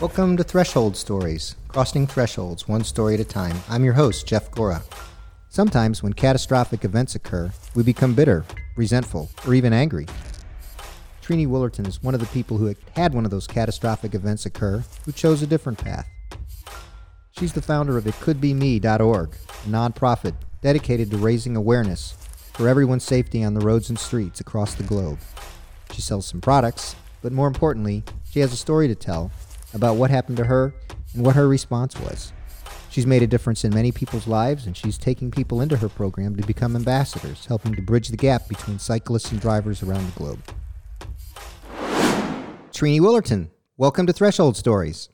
Welcome to Threshold Stories, crossing thresholds one story at a time. I'm your host, Jeff Gora. Sometimes, when catastrophic events occur, we become bitter, resentful, or even angry. Triny Willerton is one of the people who had one of those catastrophic events occur who chose a different path. She's the founder of ItCouldBeMe.org, a nonprofit dedicated to raising awareness for everyone's safety on the roads and streets across the globe. She sells some products, but more importantly, she has a story to tell about what happened to her and what her response was. She's made a difference in many people's lives, and she's taking people into her program to become ambassadors, helping to bridge the gap between cyclists and drivers around the globe. Triny Willerton, welcome to Threshold Stories.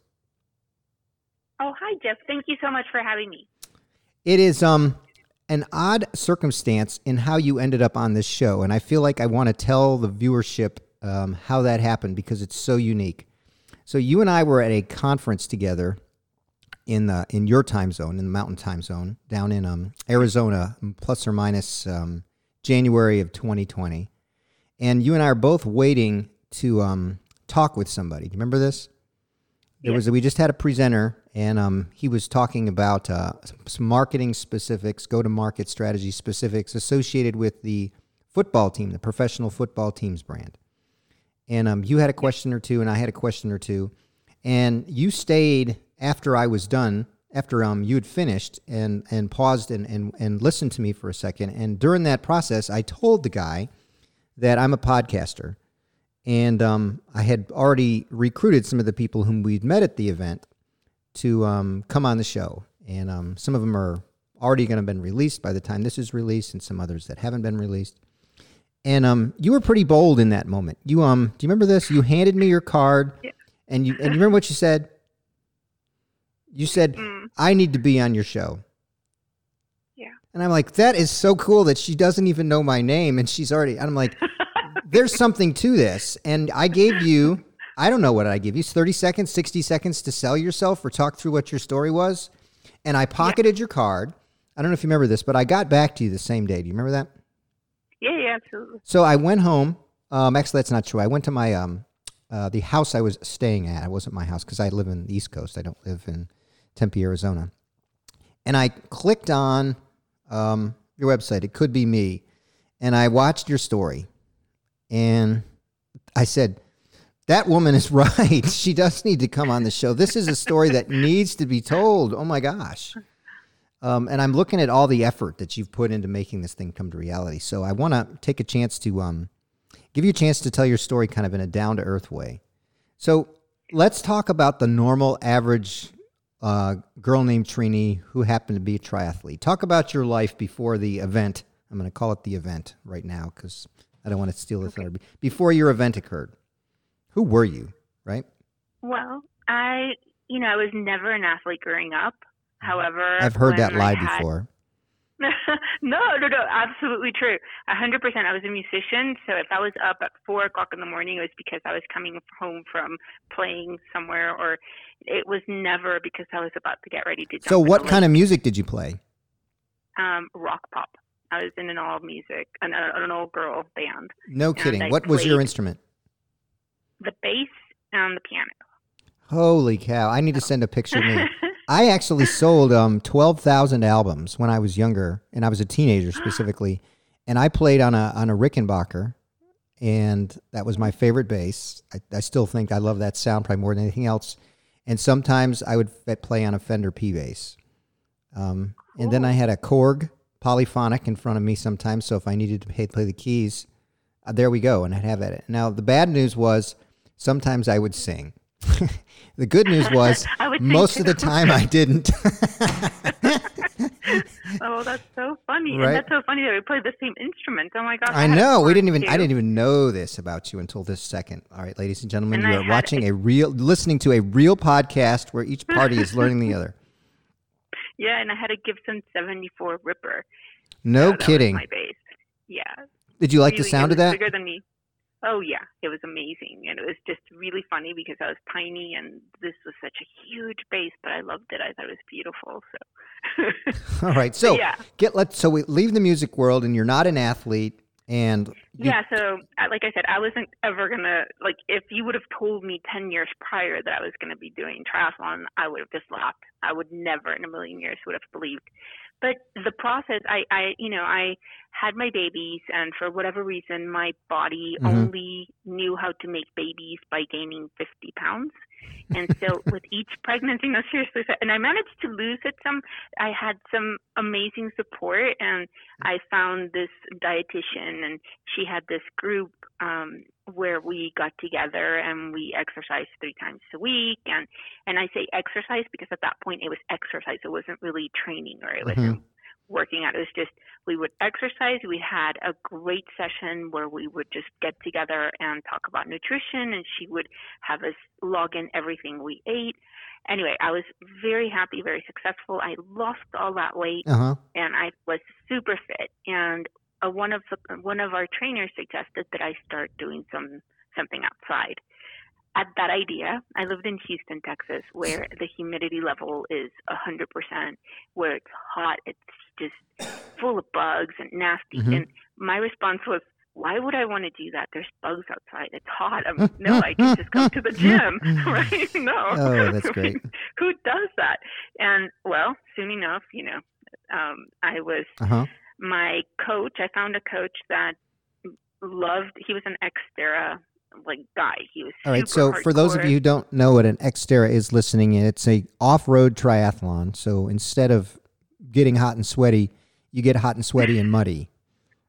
Oh, hi, Jeff. Thank you so much for having me. It is um an odd circumstance in how you ended up on this show, and I feel like I want to tell the viewership um, how that happened because it's so unique. So you and I were at a conference together in the in your time zone, in the Mountain Time Zone, down in um, Arizona, plus or minus um, January of 2020, and you and I are both waiting to um, talk with somebody. Do you remember this? There was we just had a presenter, and um, he was talking about uh, some marketing specifics, go to market strategy specifics associated with the football team, the professional football team's brand. And um, you had a question or two, and I had a question or two, and you stayed after I was done, after um, you had finished, and and paused and, and and listened to me for a second. And during that process, I told the guy that I'm a podcaster and um, I had already recruited some of the people whom we'd met at the event to um, come on the show, and um, some of them are already going to have been released by the time this is released, and some others that haven't been released. And um, you were pretty bold in that moment. You um, do you remember this? You handed me your card, Yeah. and you and you remember what you said? You said, Mm, "I need to be on your show." Yeah. And I'm like, that is so cool that she doesn't even know my name, and she's already. And I'm like, there's something to this. And I gave you, I don't know what I give you, 30 seconds, 60 seconds to sell yourself or talk through what your story was. And I pocketed your card. I don't know if you remember this, but I got back to you the same day. Do you remember that? Yeah, yeah, absolutely. So I went home. Um, actually, that's not true. I went to my um, uh, the house I was staying at. It wasn't my house because I live in the East Coast. I don't live in Tempe, Arizona. And I clicked on um, your website. It could be me, and I watched your story, and I said, "That woman is right. she does need to come on the show. This is a story that needs to be told. Oh my gosh." Um, and I'm looking at all the effort that you've put into making this thing come to reality. So I want to take a chance to um, give you a chance to tell your story kind of in a down to earth way. So let's talk about the normal, average uh, girl named Triny who happened to be a triathlete. Talk about your life before the event. I'm going to call it the event right now because I don't want to steal the thunder. Before your event occurred, who were you, right? Well, I, you know, I was never an athlete growing up. However, I've heard that lie had- before. no, no, no, absolutely true. A hundred percent. I was a musician, so if I was up at four o'clock in the morning, it was because I was coming home from playing somewhere, or it was never because I was about to get ready to. Jump So, what kind of music did you play? um, rock pop? I was in an all music, an, an all girl band. No kidding. What was your instrument? The bass and the piano. Holy cow! I need to send a picture me. I actually sold um, 12,000 albums when I was younger, and I was a teenager specifically. And I played on a, on a Rickenbacker, and that was my favorite bass. I, I still think I love that sound probably more than anything else. And sometimes I would f- play on a Fender P bass. Um, And then I had a Korg polyphonic in front of me sometimes, so if I needed to play, play the keys, uh, there we go, and I'd have it. Now, the bad news was sometimes I would sing. the good news was I most of the time I didn't. Oh, that's so funny. Right. And that's so funny that we play the same instrument. Oh my gosh. I a know. We didn't even. I didn't even know this about you until this second. All right, ladies and gentlemen, And you I are watching a real, listening to a real podcast where each party is learning the other. Yeah, and I had a Gibson 74 Ripper. No So kidding. my bass. Yeah. Did you like the sound of that? Bigger than me. Oh yeah, it was amazing, and it was just really funny because I was tiny, and this was such a huge bass, but I loved it. I thought it was beautiful. So. All right, so yeah. get let so we leave the music world, and you're not an athlete, And you- Yeah, so uh, like I said, I wasn't ever gonna like if you would have told me ten years prior that I was gonna be doing triathlon, I would have just laughed. I would never in a million years would have believed. But the process, I, I, you know, I had my babies, and for whatever reason, my body Mhm. only knew how to make babies by gaining fifty pounds. And so with each pregnancy, no, seriously, and I managed to lose it some. I had some amazing support, and I found this dietitian, and she had this group um, where we got together and we exercised three times a week. And and I say exercise because at that point it was exercise; it wasn't really training or it wasn't working out. It was just we would exercise. We had a great session where we would just get together and talk about nutrition, and she would have us log in everything we ate. Anyway, I was very happy, very successful. I lost all that weight uh huh. and I was super fit. And uh, one of the, one of our trainers suggested that I start doing some something outside. At that idea, I lived in Houston, Texas, where the humidity level is a hundred percent, where it's hot, it's just full of bugs and nasty. Mhm. And my response was, "Why would I want to do that? There's bugs outside. It's hot. I'm, no, I can just go to the gym, right? No. Oh, that's great. Who does that? And well, soon enough, you know, um, I was Uh huh. My coach. I found a coach that loved. He was an Xterra like guy. He was All right. So super for those of you who don't know what an Xterra is listening in, it's a off-road triathlon. So instead of getting hot and sweaty, you get hot and sweaty and muddy.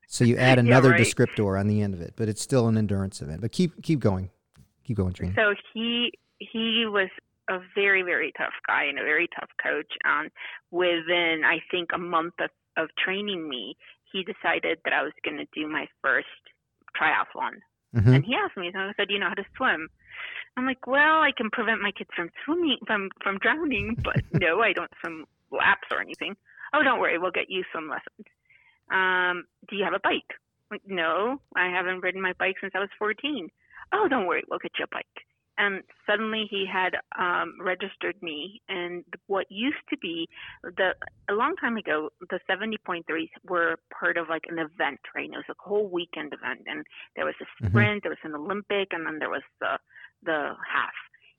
So you add Yeah, another right. descriptor on the end of it, but it's still an endurance event. But keep keep going, keep going, Trina. So he he was a very very tough guy and a very tough coach. And within I think a month of, of training me, he decided that I was going to do my first triathlon. hmm And he asked me, so I said, "Do you know how to swim?" I'm like, "Well, I can prevent my kids from swimming from from drowning, but no, I don't swim laps or anything." Oh, don't worry, we'll get you swim lessons. Um, do you have a bike? Like, no, I haven't ridden my bike since I was 14. Oh, don't worry, we'll get you a bike. And suddenly he had um, registered me, and what used to be the a long time ago, the 70.3s were part of like an event, right? It was a whole weekend event, and there was a Mhm. sprint, there was an Olympic, and then there was the the half.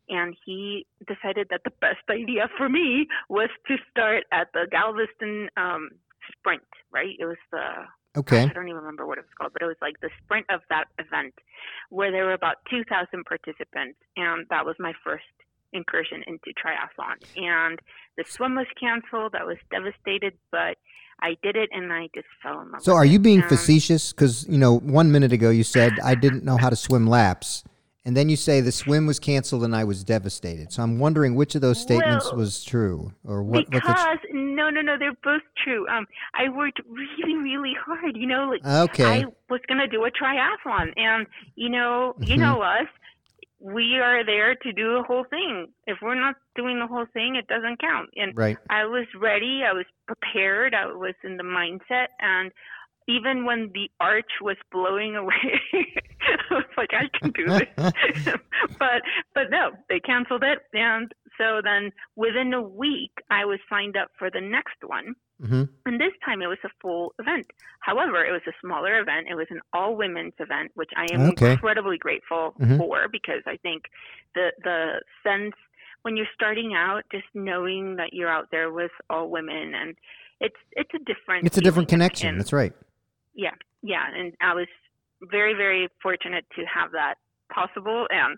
And he decided that the best idea for me was to start at the Galveston um, sprint, right? It was the Okay. I don't even remember what it was called, but it was like the sprint of that event where there were about 2,000 participants, and that was my first incursion into triathlon. And the swim was canceled. I was devastated, but I did it, and I just fell in love. So are you being Um, facetious? Because you know, one minute ago you said I didn't know how to swim laps, and then you say the swim was canceled and I was devastated. So I'm wondering which of those statements Well, was true, or what? Because no, no, no, they're both true. Um, I worked really, really hard. You know, like okay. I was gonna do a triathlon, and you know, you Mhm. know us. We are there to do the whole thing. If we're not doing the whole thing, it doesn't count. And right. I was ready. I was prepared. I was in the mindset, and even when the arch was blowing away, I was like, I can do this. but but no, they canceled it, and so then within a week, I was signed up for the next one. hmm And this time it was a full event. However, it was a smaller event. It was an all women's event, which I am Okay. incredibly grateful Mhm. for because I think the the sense when you're starting out, just knowing that you're out there with all women and it's it's a different It's a different connection. And- That's right. yeah, yeah, and I was very very fortunate to have that possible and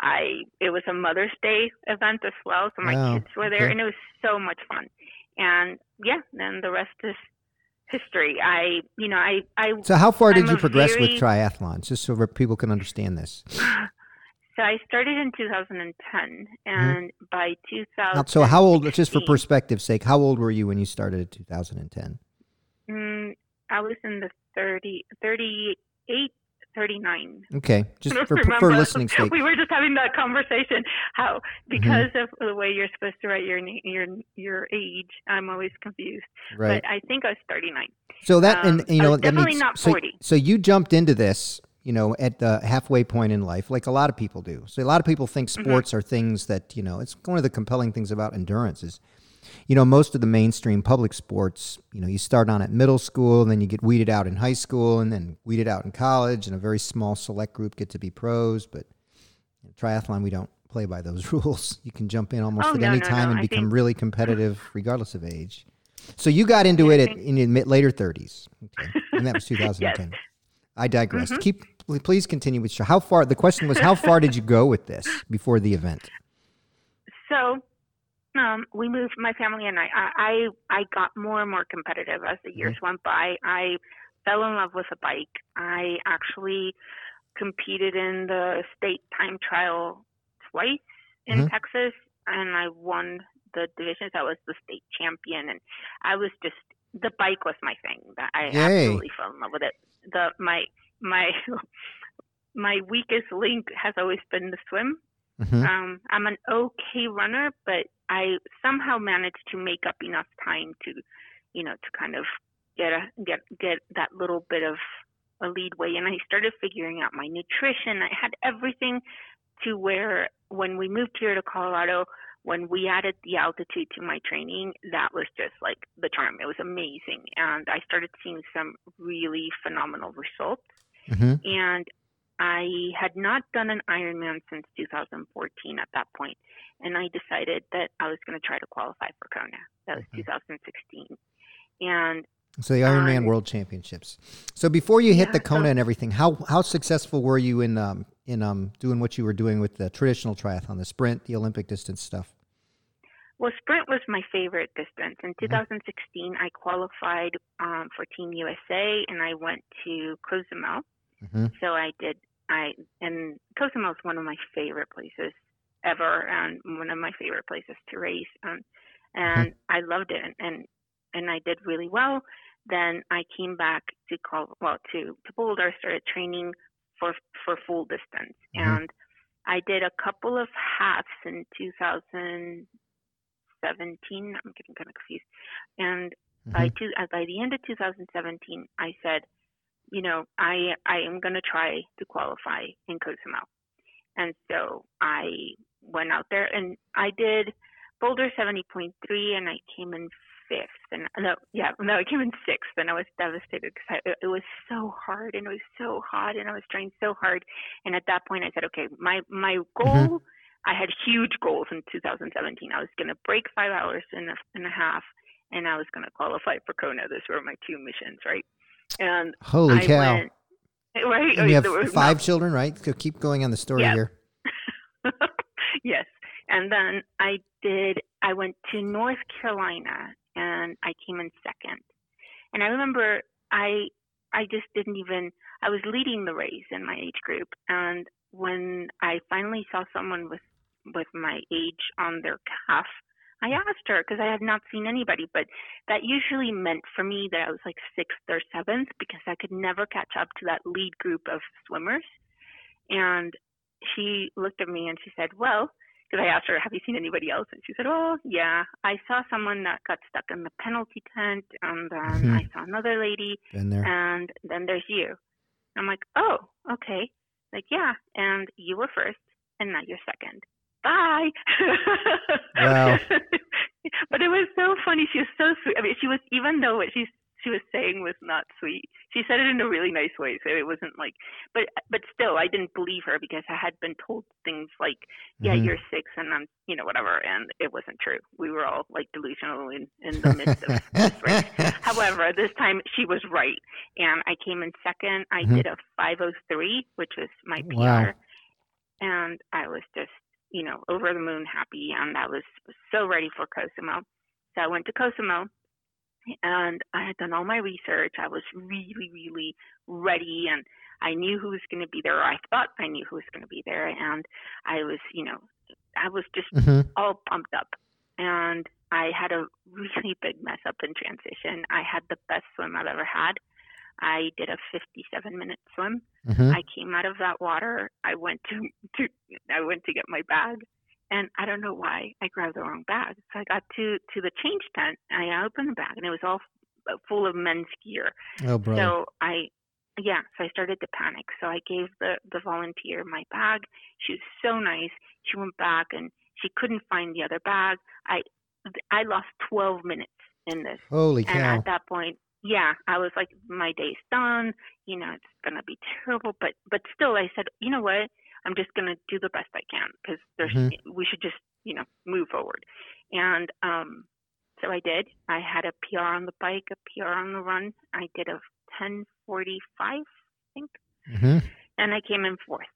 I it was a Mother's Day event as well, so my Wow, kids were there okay. and it was so much fun. And yeah, then the rest is history. I you know, I I So how far did I'm you progress with triathlons, just so people can understand this? so I started in 2010 and by 2000 Mm-hmm. Now, so how old? Just for perspective's sake, how old were you when you started in 2010? mm, I was in the 30 38 39 Okay, just for, for listening sake. We were just having that conversation. How because Mm-hmm. of the way you're supposed to write your your your age, I'm always confused. Right. But I think I was 39. So that and Um, you know definitely means not so, 40. so you jumped into this, you know, at the halfway point in life, like a lot of people do. So a lot of people think Mm-hmm. sports are things that you know. It's one of the compelling things about endurance is you know, most of the mainstream public sports, you know, you start on at middle school, and then you get weeded out in high school, and then weeded out in college, and a very small select group get to be pros. But in triathlon, we don't play by those rules. You can jump in almost Oh, at no, any no, time no. and I become think- really competitive, regardless of age. So you got into Yeah, it at, in your mid- later 30s, okay. and that was 2010. I digress. Mhm. Keep please continue with show. How far? The question was, how far did you go with this before the event? So, um, we moved. My family and I, I. I got more and more competitive as the years went by. I fell in love with a bike. I actually competed in the state time trial twice in Mhm. Texas, and I won the divisions. I was the state champion, and I was just the bike was my thing. That I Yay. absolutely fell in love with it. The my my my weakest link has always been the swim. Mhm. Um, I'm an okay runner, but I somehow managed to make up enough time to, you know, to kind of get a get get that little bit of a lead way. And I started figuring out my nutrition. I had everything to where when we moved here to Colorado, when we added the altitude to my training, that was just like the charm. It was amazing, and I started seeing some really phenomenal results Mhm. and I had not done an Ironman since 2014 at that point, and I decided that I was going to try to qualify for Kona. That was Mhm. 2016, and So the Ironman Um, World Championships. So before you hit yeah, the so- Kona and everything, how how successful were you in um in um doing what you were doing with the traditional triathlon, the sprint, the Olympic distance stuff? well, sprint was my favorite distance. Mm-hmm. In 2016, I qualified um, for Team USA, and I went to Cozumel. Mhm. So I did. I and Cozumel is one of my favorite places ever, and one of my favorite places to race. Um, and I loved it, and, and I did really well. Then I came back to call well to to Boulder, started training for for full distance, Mhm. and I did a couple of halves in 2017. I'm getting kind of confused, and by Mhm. two, uh, by the end of 2017, I said, you know, I I am going to try to qualify in Cozumel, and so I went out there and I did Boulder 70.3, and I came in fifth, and no, yeah, no, I came in sixth, and I was devastated because it, it was so hard and it was so hot, and I was trying so hard, and at that point I said, okay, my my goal. Mm-hmm. I had huge goals in 2017. I was going to break five hours and a, and a half, and I was going to qualify for Kona. Those were my two missions, right? And Holy I cow! went, right? and you have five children, right? So keep going on the story here. yes. And then I did, I went to North Carolina and I came in second. And I remember I, I just didn't even, I was leading the race in my age group. And when I finally saw someone with, with my age on their calf, I asked her because I had not seen anybody, but that usually meant for me that I was like sixth or seventh because I could never catch up to that lead group of swimmers. And she looked at me and she said, Well, because I asked her, Have you seen anybody else? And she said, Oh, yeah. I saw someone that got stuck in the penalty tent, and then. I saw another lady, and then there's you. I'm like, Oh, okay. Like, yeah. And you were first, and now you're second. Bye. Wow. but it was so funny. She was so sweet. I mean, she was, even though what she she was saying was not sweet, she said it in a really nice way. So it wasn't like, but but still, I didn't believe her because I had been told things like, yeah, Mhm. you're six, and I'm, you know, whatever, and it wasn't true. We were all like delusional in in the midst of this race. However, this time she was right, and I came in second. I Mhm. did a 503, which was my PR, Wow. and I was just, you know, over the moon happy, and I was so ready for Cozumel. So I went to Cozumel, and I had done all my research. I was really, really ready, and I knew who was going to be there. I thought I knew who was going to be there, and I was, you know, I was just Mhm. all pumped up. And I had a really big mess up in transition. I had the best swim I've ever had. I did a 57 minute swim. Mhm. I came out of that water. I went to, to I went to get my bag, and I don't know why I grabbed the wrong bag. So I got to to the change tent. And I opened the bag, and it was all full of men's gear. Oh, brother. So I, yeah, so I started to panic. So I gave the the volunteer my bag. She was so nice. She went back and she couldn't find the other bag. I I lost 12 minutes in this. Holy And cow! at that point, yeah, I was like, my day's done. You know, it's gonna be terrible. But but still, I said, you know what? I'm just gonna do the best I can because there's Mhm. we should just you know move forward. And um, so I did. I had a PR on the bike, a PR on the run. I did a 10:45, I think, hmm and I came in fourth.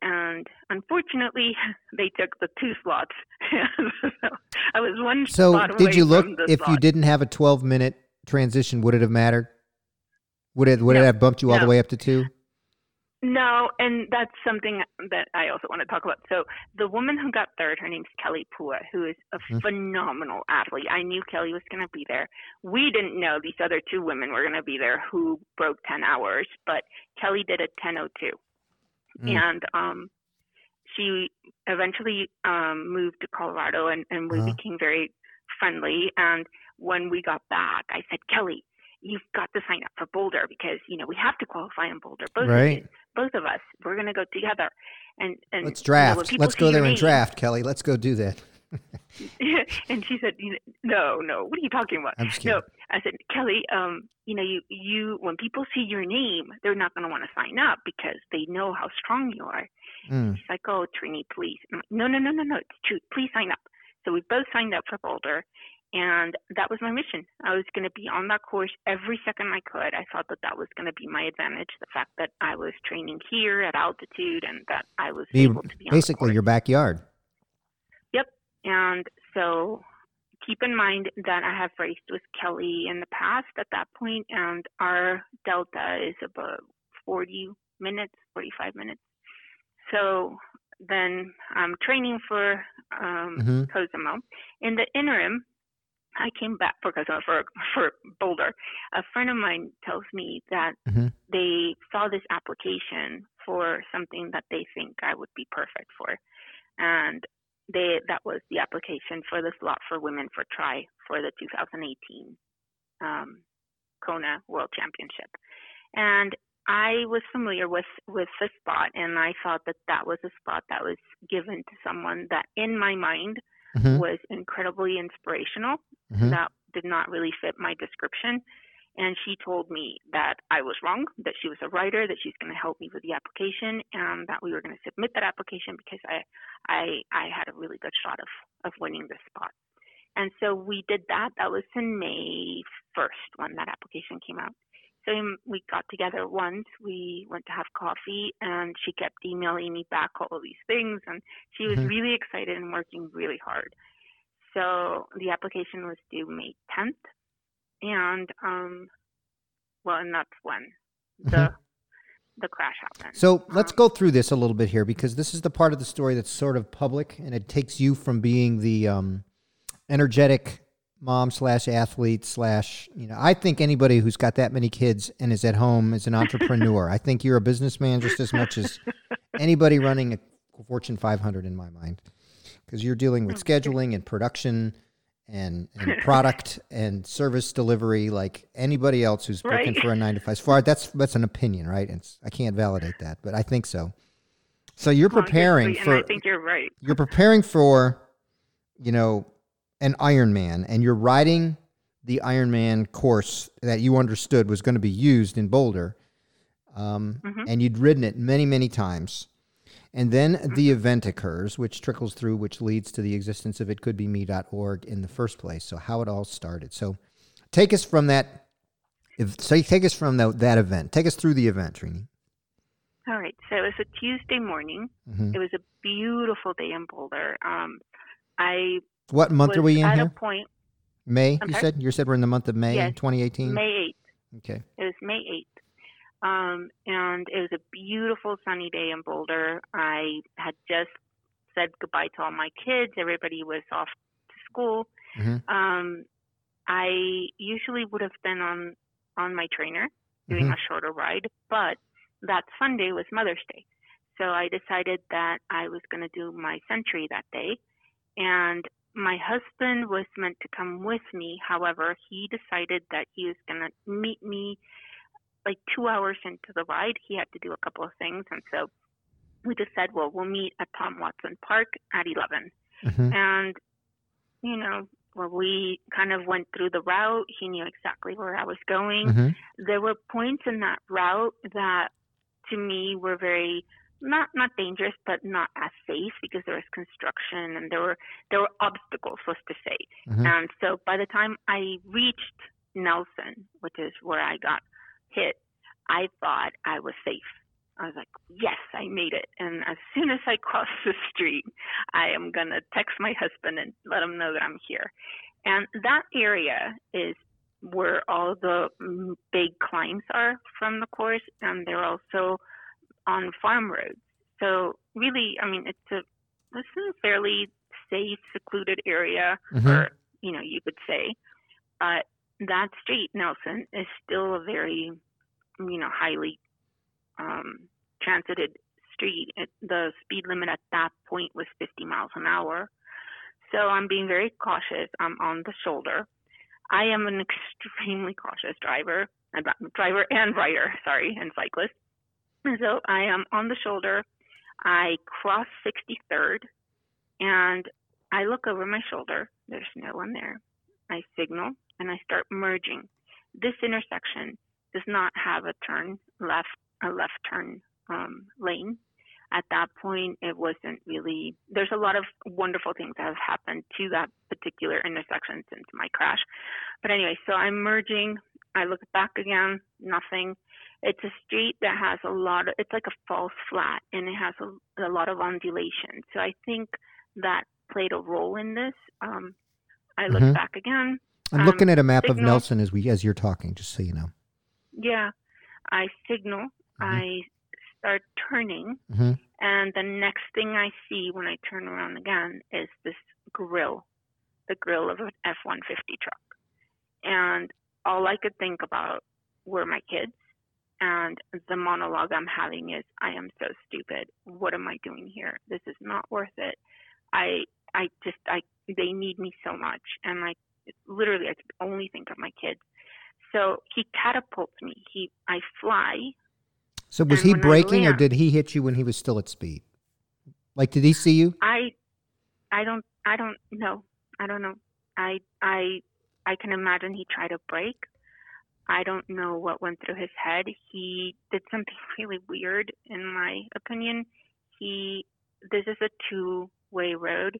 And unfortunately, they took the two slots. so I was one So, did you look if you didn't have a 12 minute transition? Would it have mattered? Would it would it have bumped you all the way up to two? No, and that's something that I also want to talk about. So the woman who got third, her name's Kelly Pua, who is a Mhm. phenomenal athlete. I knew Kelly was going to be there. We didn't know these other two women were going to be there who broke 10 hours, but Kelly did a 10:02, Mm. and um, she eventually um, moved to Colorado, and, and we Uh-huh. became very friendly. And when we got back, I said, Kelly, you've got to sign up for Boulder because you know we have to qualify in Boulder. Both of Right. you both of us. We're going to go together. And, and Let's you know, draft. Let's go there and name- draft, Kelly. Let's go do that. and she said, "No, no. What are you talking about?" I'm. No, I said, Kelly. Um, you know, you, you, when people see your name, they're not going to want to sign up because they know how strong you are. Mm. She's like, "Oh, Triny, please." Like, no, no, no, no, no. It's true. Please sign up. So we both signed up for Boulder, and that was my mission. I was going to be on that course every second I could. I thought that that was going to be my advantage. The fact that I was training here at altitude, and that I was Be able to be on basically course. your backyard. Yep. And so keep in mind that I have raced with Kelly in the past at that point, and our delta is about 40 minutes, 45 minutes. So then I'm training for um, hmm Cozumel. In the interim, I came back for for for Boulder. A friend of mine tells me that Mhm. they saw this application for something that they think I would be perfect for, and they that was the application for the slot for women for try for the 2018 um, Kona World Championship, and I was familiar with with the spot, and I thought that that was a spot that was given to someone that, in my mind, hmm was incredibly inspirational. hmm That did not really fit my description. And she told me that I was wrong, that she was a writer, that she's going to help me with the application, and that we were going to submit that application because I, I, I had a really good shot of, of winning this spot. And so we did that. That was in May 1st when that application came out. So we got together once. We went to have coffee, and she kept emailing me back all of these things, and she was Mhm. really excited and working really hard. So the application was due May 10th, and um, well, and that's when the the crash happened. Mm-hmm. So let's Um, go through this a little bit here because this is the part of the story that's sort of public and it takes you from being the um, energetic mom slash athlete slash you know I think anybody who's got that many kids and is at home is an entrepreneur. I think you're a businessman just as much as anybody running a Fortune 500 in my mind because you're dealing with oh, scheduling and production and, and product and service delivery like anybody else who's working Right. for a nine to five. As far that's that's an opinion, right? It's, I can't validate that, but I think so. So you're preparing and for I think you're right. you're preparing for, you know, an Ironman, and you're riding the Ironman course that you understood was going to be used in Boulder, um, Mhm. and you'd ridden it many, many times. And then Mm-hmm. the event occurs, which trickles through, which leads to the existence of it could be itcouldbeme.org in the first place. So how it all started. So take us from that. If, so take us from the, that event. Take us through the event, Triny. All right. So it was a Tuesday morning. hmm It was a beautiful day in Boulder. Um, I What month are we in at here? a point May. I'm You sorry? said you said we're in the month of May, Yes. 2018. May 8th. Okay. It was May 8th. Um, and it was a beautiful sunny day in Boulder. I had just said goodbye to all my kids. Everybody was off to school. Mhm. Um, I usually would have been on, on my trainer doing Mhm. a shorter ride, but that Sunday was Mother's Day. So I decided that I was going to do my century that day. And my husband was meant to come with me. However, he decided that he was going to meet me like two hours into the ride. He had to do a couple of things. And so we just said, well, we'll meet at Tom Watson Park at 11. Mhm. And, you know, where we kind of went through the route. He knew exactly where I was going. Mhm. There were points in that route that to me were very not not dangerous but not as safe because there was construction and there were there were obstacles let's just say. Mhm. and so by the time i reached nelson which is where i got hit i thought i was safe. I was like yes i made it. And as soon as i cross the street i am going to text my husband and let him know that i'm here. And that area is where all the mm, big climbs are from the course and they're also on farm roads. So really, I mean, it's a this is a fairly safe, secluded area, Mhm. or you know, you could say. But that street, Nelson, is still a very, you know, highly um, transited street. It, the speed limit at that point was 50 miles an hour. So I'm being very cautious. I'm on the shoulder. I am an extremely cautious driver, driver and rider, sorry, and cyclist. So I am on the shoulder. I cross 63rd and I look over my shoulder. There's no one there. I signal and I start merging. This intersection does not have a turn left, a left turn um, lane. At that point, it wasn't really. There's a lot of wonderful things that have happened to that particular intersection since my crash. But anyway, so I'm merging. I look back again, nothing. It's a street that has a lot of, it's like a false flat and it has a, a lot of undulation. So I think that played a role in this. Um, I look Mhm. back again. I'm um, looking at a map of Nelson as we as you're talking, just so you know. Yeah. I signal. I start turning. hmm And the next thing I see when I turn around again is this grill, the grill of an F 150 truck. And all I could think about were my kids. And the monologue I'm having is, I am so stupid. What am I doing here? This is not worth it. I, I just, I, they need me so much. And I literally, I could only think of my kids. So he catapults me. He, I fly So was he braking, or did he hit you when he was still at speed? Like, did he see you? I I don't I don't know. I don't know. I I I can imagine he tried to brake. I don't know what went through his head. He did something really weird in my opinion. He this is a two-way road.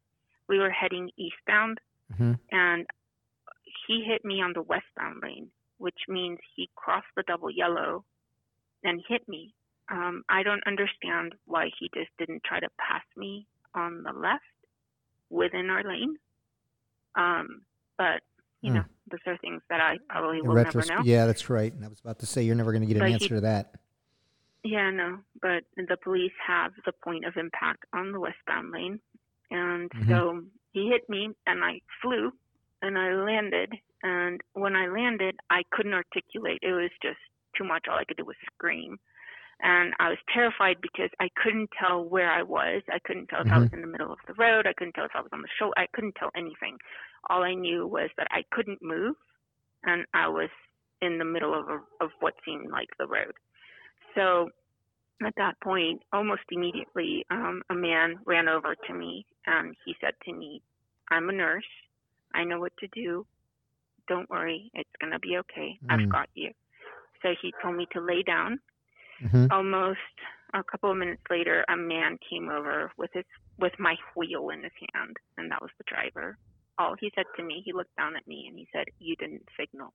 We were heading eastbound hmm and he hit me on the westbound lane, which means he crossed the double yellow and hit me. Um, I don't understand why he just didn't try to pass me on the left within our lane. Um, but you Hmm. know, those are things that I probably will never know. yeah, that's right. And I was about to say you're never going to get an But he- answer to that. Yeah, no, but the police have the point of impact on the westbound lane. And Mhm. so he hit me and I flew and I landed. And when I landed, I couldn't articulate. It was just too much. All I could do was scream. And I was terrified because I couldn't tell where I was. I couldn't tell if I was in the middle of the road. I couldn't tell if I was on the shoulder. I couldn't tell anything. All I knew was that I couldn't move and I was in the middle of, a, of what seemed like the road. So at that point, almost immediately, um, a man ran over to me and he said to me, I'm a nurse. I know what to do. Don't worry. It's going to be okay. Mm. I've got you. So he told me to lay down. Hmm Almost a couple of minutes later, a man came over with his with my wheel in his hand, and that was the driver. All he said to me, he looked down at me and he said, "You didn't signal."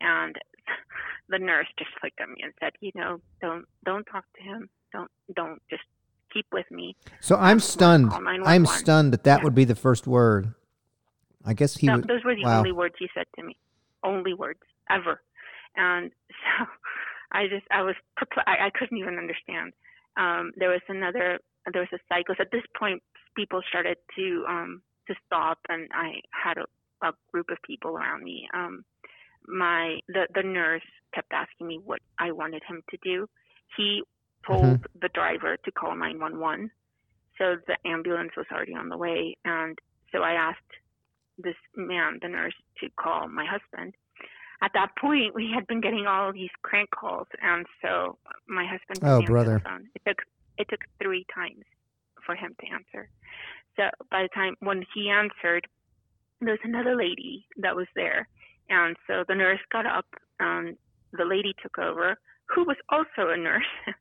And the nurse just looked at me and said, "You know, don't don't talk to him. Don't don't just keep with me." So I'm stunned. I'm stunned that that Yeah. would be the first word. I guess he No, would. those were the wow. only words he said to me. Only words ever. And so I just I was I, I couldn't even understand. Um, there was another there was a cyclist. At this point, people started to um, to stop, and I had a, a group of people around me. Um, my the the nurse kept asking me what I wanted him to do. He told the driver to call 911. So the ambulance was already on the way, and so I asked this man, the nurse, to call my husband. At that point, we had been getting all of these crank calls, and so my husband. Oh, brother. The phone. It took it took three times for him to answer. So by the time when he answered, there was another lady that was there, and so the nurse got up, and the lady took over, who was also a nurse,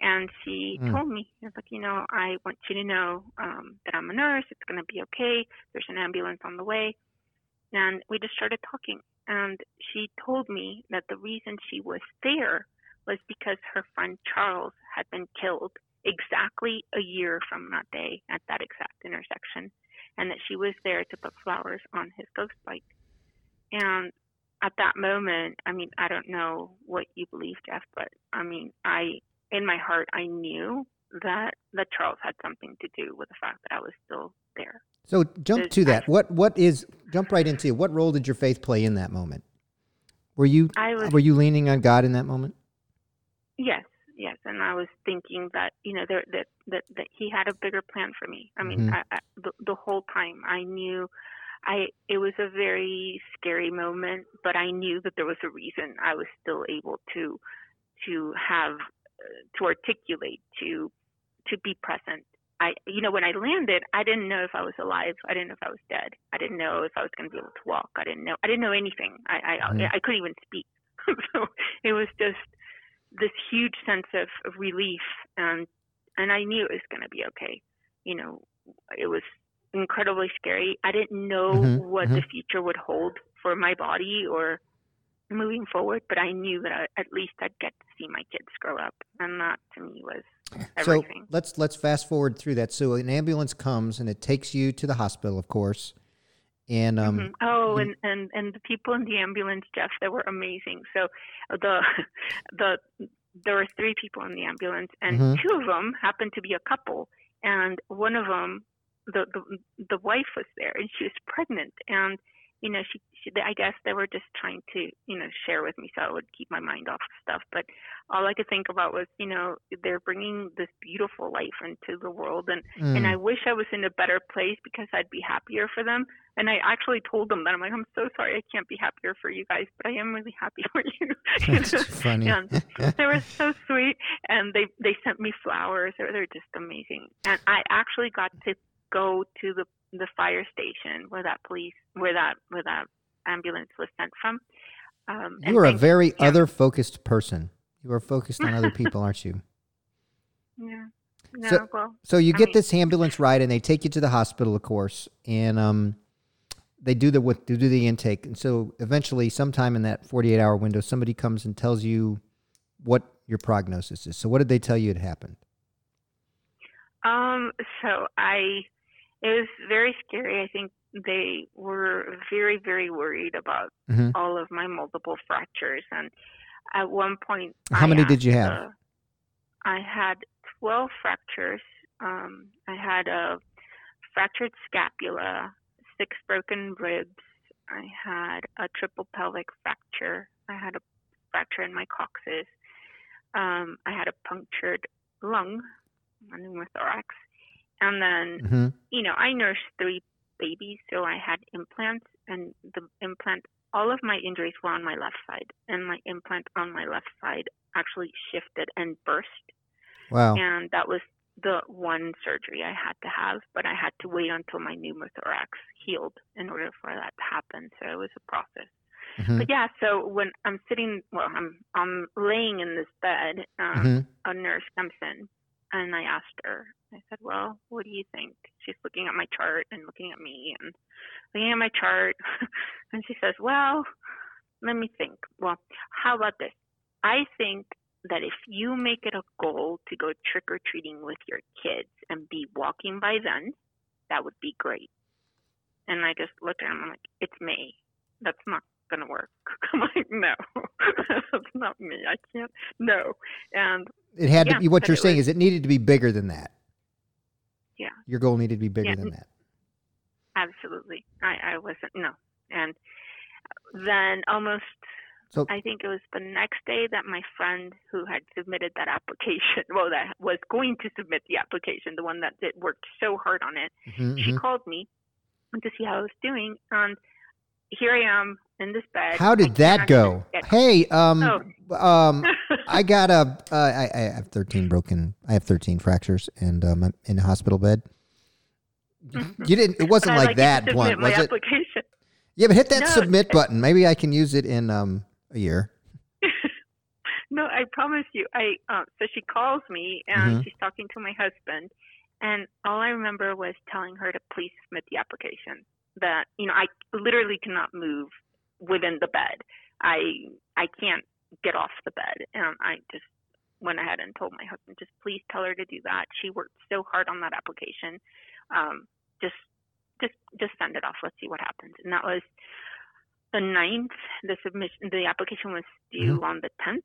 and she Mm. told me, "I was like, you know, I want you to know um, that I'm a nurse. It's going to be okay. There's an ambulance on the way, and we just started talking. And she told me that the reason she was there was because her friend Charles had been killed exactly a year from that day at that exact intersection, and that she was there to put flowers on his ghost bike. And at that moment, I mean, I don't know what you believe, Jeff, but I mean, I, in my heart, I knew that that Charles had something to do with the fact that I was still there. So jump to that. What what is jump right into it. what role did your faith play in that moment? Were you I was were you leaning on God in that moment? Yes, yes, and I was thinking that you know there, that that that he had a bigger plan for me. I mean, Mhm. I, I, the, the whole time I knew, I it was a very scary moment, but I knew that there was a reason I was still able to to have uh, to articulate to to be present. I you know when I landed, I didn't know if I was alive. I didn't know if I was dead. I didn't know if I was going to be able to walk. I didn't know. I didn't know anything. I I, Mhm. I couldn't even speak. so it was just this huge sense of, of relief and and I knew it was going to be okay. You know, it was incredibly scary. I didn't know Mhm, what the future would hold for my body or moving forward, but I knew that I, at least I'd get to see my kids grow up, and that to me was everything. So let's let's fast forward through that. So an ambulance comes and it takes you to the hospital, of course. And um Mhm. Oh, and, and and the people in the ambulance, Jeff, they were amazing. So the the there were three people in the ambulance, and Mhm. two of them happened to be a couple, and one of them, the the the wife was there, and she was pregnant, and you know she, she I guess they were just trying to you know share with me so I would keep my mind off of stuff, but all I could think about was you know they're bringing this beautiful life into the world, and and mm, I wish I was in a better place because I'd be happier for them. And I actually told them that I'm like, I'm so sorry I can't be happier for you guys, but I am really happy for you. You that's know? funny. and they were so sweet, and they they sent me flowers. They're, they're just amazing. And I actually got to go to the the fire station where that police where that where that ambulance was sent from. Um, you are a very yeah. other focused person. You are focused on other people, aren't you? yeah. No, So- well, So you I get mean- this ambulance ride, and they take you to the hospital, of course, and um, they do the what they do the intake, and so eventually, sometime in that forty-eight hour window, somebody comes and tells you what your prognosis is. So, what did they tell you had happened? Um, so I, it was very scary. I think they were very, very worried about Mhm. all of my multiple fractures. And at one point, How I many did you have? uh, I had 12 fractures. Um, I had a fractured scapula, six broken ribs. I had a triple pelvic fracture. I had a fracture in my coccyx. Um, I had a punctured lung, a pneumothorax. And then, hmm you know, I nursed three babies, so I had implants, and the implant, all of my injuries were on my left side, and my implant on my left side actually shifted and burst. Wow. And that was the one surgery I had to have, but I had to wait until my pneumothorax healed in order for that to happen. So it was a process. Mhm, But yeah, so when I'm sitting, well, I'm I'm laying in this bed. Um, mhm. a nurse comes in, and I asked her. I said, "Well, what do you think?" She's looking at my chart and looking at me and looking at my chart, and she says, "Well, let me think. Well, how about this? I think that if you make it a goal to go trick or treating with your kids and be walking by then, that would be great." And I just looked at him. I'm like, "It's May. That's not gonna work." I'm like, "No, that's not me. I can't. No." And It had Yeah, to be. What you're saying was- is, it needed to be bigger than that. Yeah. Your goal needed to be bigger Yeah. than that. Absolutely. I, I wasn't, no. And then almost, So- I think it was the next day that my friend who had submitted that application, well, that was going to submit the application, the one that did, worked so hard on it, Mhm, she mhm. called me to see how I was doing. And here I am in this bed. How did that go? Hey, um, Oh. um, I got a. Uh, I, I have 13 broken. I have 13 fractures, and um, I'm in a hospital bed. You didn't. It wasn't like, like that blunt, was it? Yeah, but hit that No, submit button. Maybe I can use it in um a year. no, I promise you. I uh, so she calls me and Mhm. she's talking to my husband, and all I remember was telling her to please submit the application. That you know, I literally cannot move within the bed. I I can't get off the bed, and I just went ahead and told my husband, just please tell her to do that. She worked so hard on that application. Um, just just just send it off. Let's see what happens. And that was the ninth. The submission, the application was due on the tenth,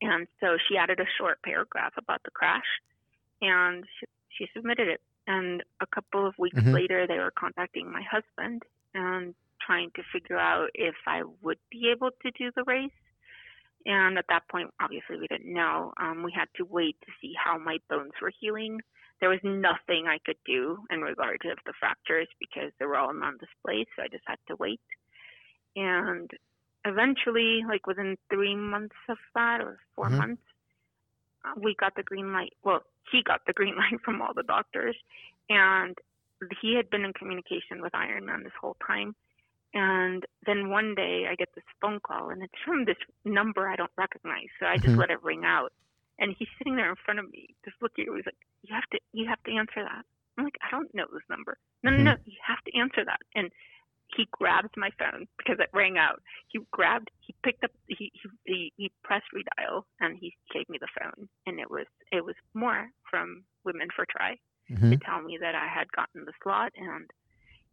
and so she added a short paragraph about the crash, and she, she submitted it. And a couple of weeks Mhm. later, they were contacting my husband and trying to figure out if I would be able to do the race. And at that point, obviously, we didn't know. Um, we had to wait to see how my bones were healing. There was nothing I could do in regard to the fractures because they were all non display, so I just had to wait. And eventually, like within three months of that, or 4 Mhm. months, we got the green light. Well, he got the green light from all the doctors, and he had been in communication with Ironman this whole time. And then one day I get this phone call, and it's from this number I don't recognize. So I just Mhm. let it ring out, and he's sitting there in front of me, just looking at me. He's like, "You have to, you have to answer that." I'm like, "I don't know this number." No, no, no, you have to answer that. And he grabs my phone because it rang out. He grabbed, he picked up, he he he, pressed redial, and he gave me the phone, and it was it was more from Women for Tri Mhm. to tell me that I had gotten the slot and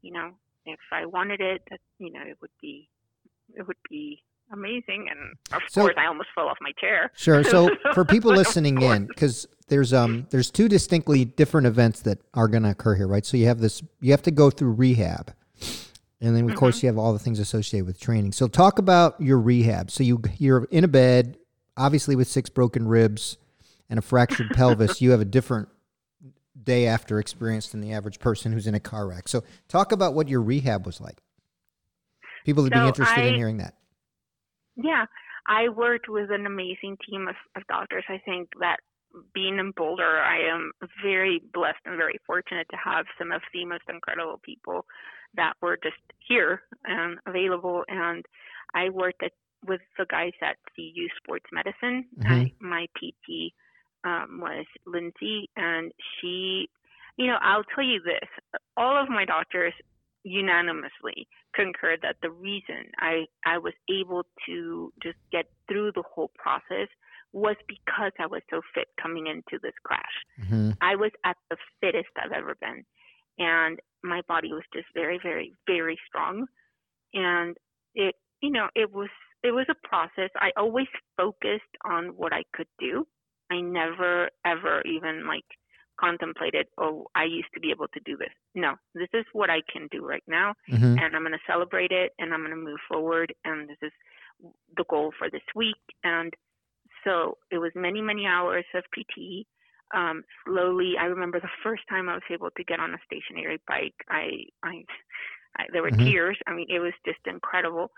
you know if I wanted it that you know it would be it would be amazing and of So- course I almost fell off my chair Sure. So for people listening in, because there's um there's two distinctly different events that are going to occur here, right? So you have this, you have to go through rehab, and then of Mm-hmm. course you have all the things associated with training. So talk about your rehab. So you you're in a bed, obviously with six broken ribs and a fractured pelvis. You have a different day after experience than the average person who's in a car wreck. So talk about what your rehab was like. People would be So interested in hearing that. yeah I worked with an amazing team of, of doctors I think that being in Boulder I am very blessed and very fortunate to have some of the most incredible people that were just here and available and I worked at with the guys at CU Sports Medicine. I, my PT um, was Lindsay, and she, you know, I'll tell you this: all of my doctors unanimously concurred that the reason I I was able to just get through the whole process was because I was so fit coming into this crash. hmm I was at the fittest I've ever been. And my body was just very, very, very strong. And it, you know, it was, it was a process. I always focused on what I could do. I never, ever even like contemplated, oh, I used to be able to do this. No, this is what I can do right now. hmm And I'm going to celebrate it and I'm going to move forward. And this is the goal for this week. And so it was many, many hours of PT um, slowly. I remember the first time I was able to get on a stationary bike. I, I, I there were Mhm. tears. I mean, it was just incredible,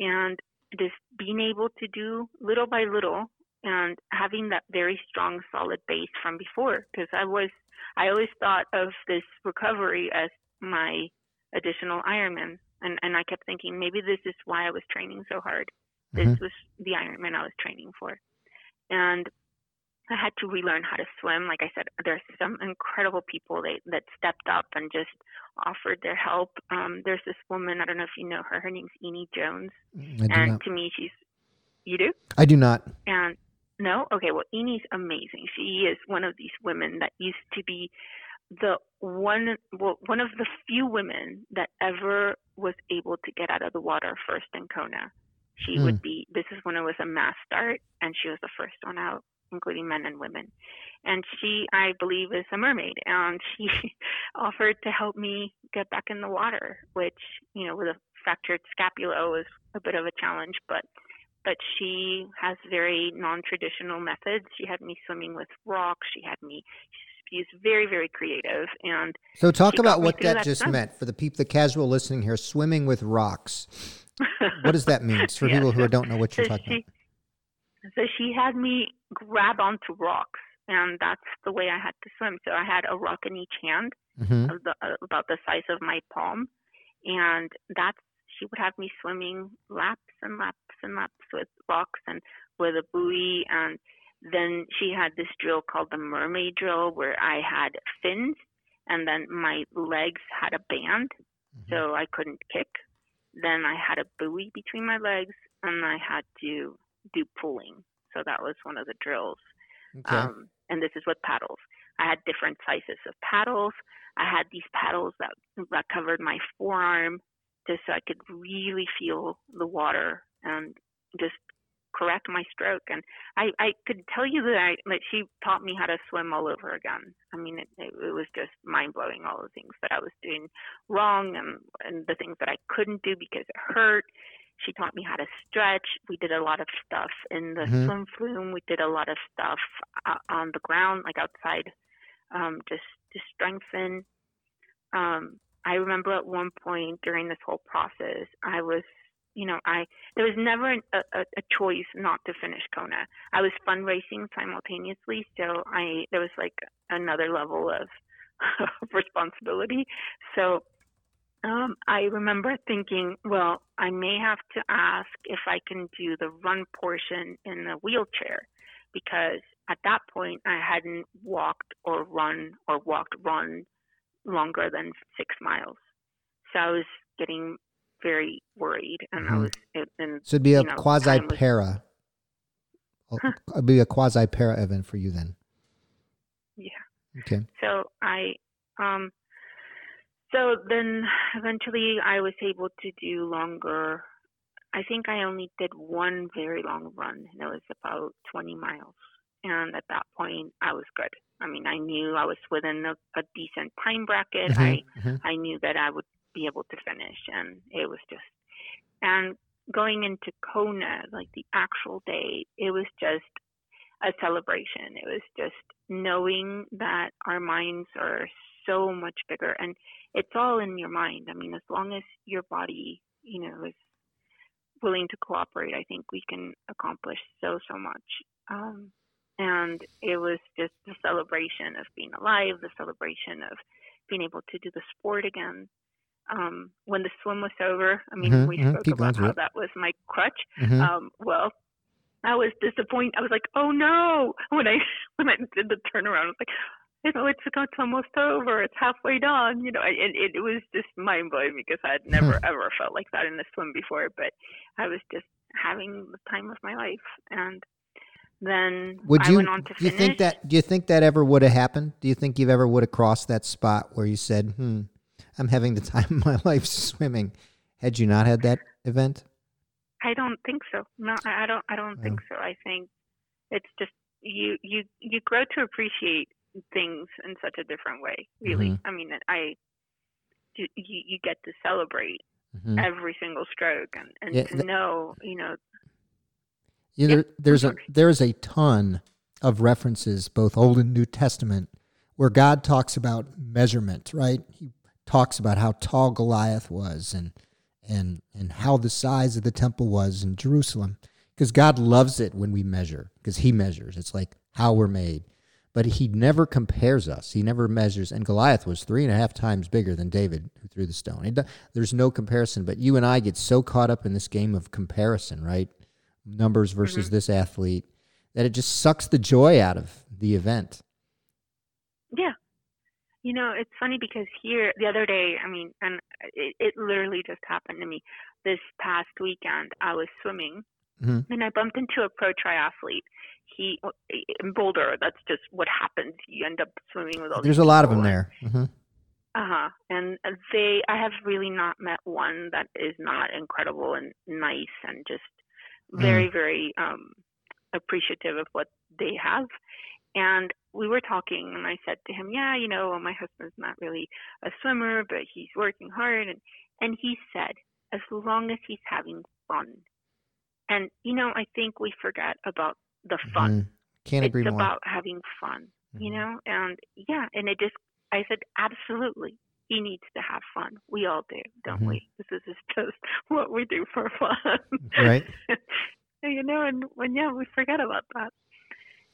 and just being able to do little by little, and having that very strong, solid base from before. Because I was, I always thought of this recovery as my additional Ironman, and and I kept thinking maybe this is why I was training so hard. This Mhm. was the Ironman I was training for, and I had to relearn how to swim. Like I said, there's some incredible people that that stepped up and just offered their help. Um, there's this woman, I don't know if you know her. Her name's Eni Jones, I do and not. to me, she's you do. I do not. And no, okay, well, Eni's amazing. She is one of these women that used to be the one, well, one of the few women that ever was able to get out of the water first in Kona. She Hmm. would be. This is when it was a mass start, and she was the first one out, including men and women. And she, I believe, is a mermaid, and she offered to help me get back in the water, which you know, with a fractured scapula, was a bit of a challenge, but but she has very non-traditional methods. She had me swimming with rocks. She had me. She's very, very creative, and So talk about what that that just time. meant for the people, the casual listening here. Swimming with rocks. What does that mean? For Yeah, people who don't know what you're talking she, so she had me grab onto rocks, and that's the way I had to swim. So I had a rock in each hand, Mhm. of the, uh, about the size of my palm, and that's she would have me swimming laps and laps and laps with rocks and with a buoy, and then she had this drill called the mermaid drill where I had fins, and then my legs had a band, so I couldn't kick. Then I had a buoy between my legs, and I had to do pulling. So that was one of the drills. Okay. Um, and this is with paddles. I had different sizes of paddles. I had these paddles that that covered my forearm, just so I could really feel the water and just correct my stroke. And I, I could tell you that I that she taught me how to swim all over again. I mean, it, it, it was just mind blowing all the things that I was doing wrong and and the things that I couldn't do because it hurt. She taught me how to stretch. We did a lot of stuff in the Mhm. swim flume. We did a lot of stuff uh, on the ground, like outside, um, just to strengthen. Um, I remember at one point during this whole process, I was, you know, I there was never an, a, a a choice not to finish Kona. I was fundraising simultaneously, so I there was like another level of, of responsibility. So um, I remember thinking, well, I may have to ask if I can do the run portion in the wheelchair because at that point I hadn't walked or run or walked run longer than six miles. So I was getting very worried and I Mhm. was it- and So it'd be a know, quasi was- para. It'd be a quasi para event for you then. Yeah. Okay. So I, um, so then eventually I was able to do longer. I think I only did one very long run, and it was about 20 miles. And at that point, I was good. I mean, I knew I was within a, a decent time bracket. I Mhm, mhm. I knew that I would be able to finish, and it was just. And going into Kona, like the actual day, it was just a celebration. It was just knowing that our minds are so much bigger, and it's all in your mind. I mean, as long as your body, you know, is willing to cooperate, I think we can accomplish so so much. Um, and it was just the celebration of being alive, the celebration of being able to do the sport again. Um, when the swim was over, I mean, Mhm, we mhm. spoke about how it. that was my crutch. Mhm. Um, well, I was disappointed. I was like, "Oh no!" When I when I did the turnaround, I was like, "You know, it's it's almost over. It's halfway done." You know, and it, it was just mind blowing because I had never ever felt like that in a swim before. But I was just having the time of my life, and then Would I you went on to do you think that do you think that ever would have happened? Do you think you've ever would have crossed that spot where you said, "Hmm, I'm having the time of my life swimming." Had you not had that event? I don't think so. No, I don't. I don't Wow. think so. I think it's just you you you grow to appreciate things in such a different way. Really, Mhm. I mean, I you you get to celebrate Mhm. every single stroke and and Yeah, to th- know you know Yeah, Yeah, there, there's a there's a ton of references, both Old and New Testament, where God talks about measurement. Right? He talks about how tall Goliath was, and and and how the size of the temple was in Jerusalem, because God loves it when we measure, because He measures. It's like how we're made, but He never compares us. He never measures. And Goliath was three and a half times bigger than David, who threw the stone. It, there's no comparison. But you and I get so caught up in this game of comparison, right? numbers mm-hmm. versus this athlete that it just sucks the joy out of the event. yeah. You know, it's funny because here the other day, I mean, and it, it literally just happened to me this past weekend. I was swimming Mhm. and I bumped into a pro triathlete. He in Boulder. That's just what happens. You end up swimming with all. There's a lot of them there. hmm Uh-huh. And they I have really not met one that is not incredible and nice and just very, very um appreciative of what they have. And we were talking and I said to him, Yeah, you know, my husband's not really a swimmer, but he's working hard and and he said, as long as he's having fun. And you know, I think we forget about the fun Mhm. Can't it's agree more. about having fun, you Mhm. know? And yeah, and it just, I said, absolutely. He needs to have fun. We all do, don't Mhm. we? This is just what we do for fun. Right. you know, and when, yeah, we forget about that.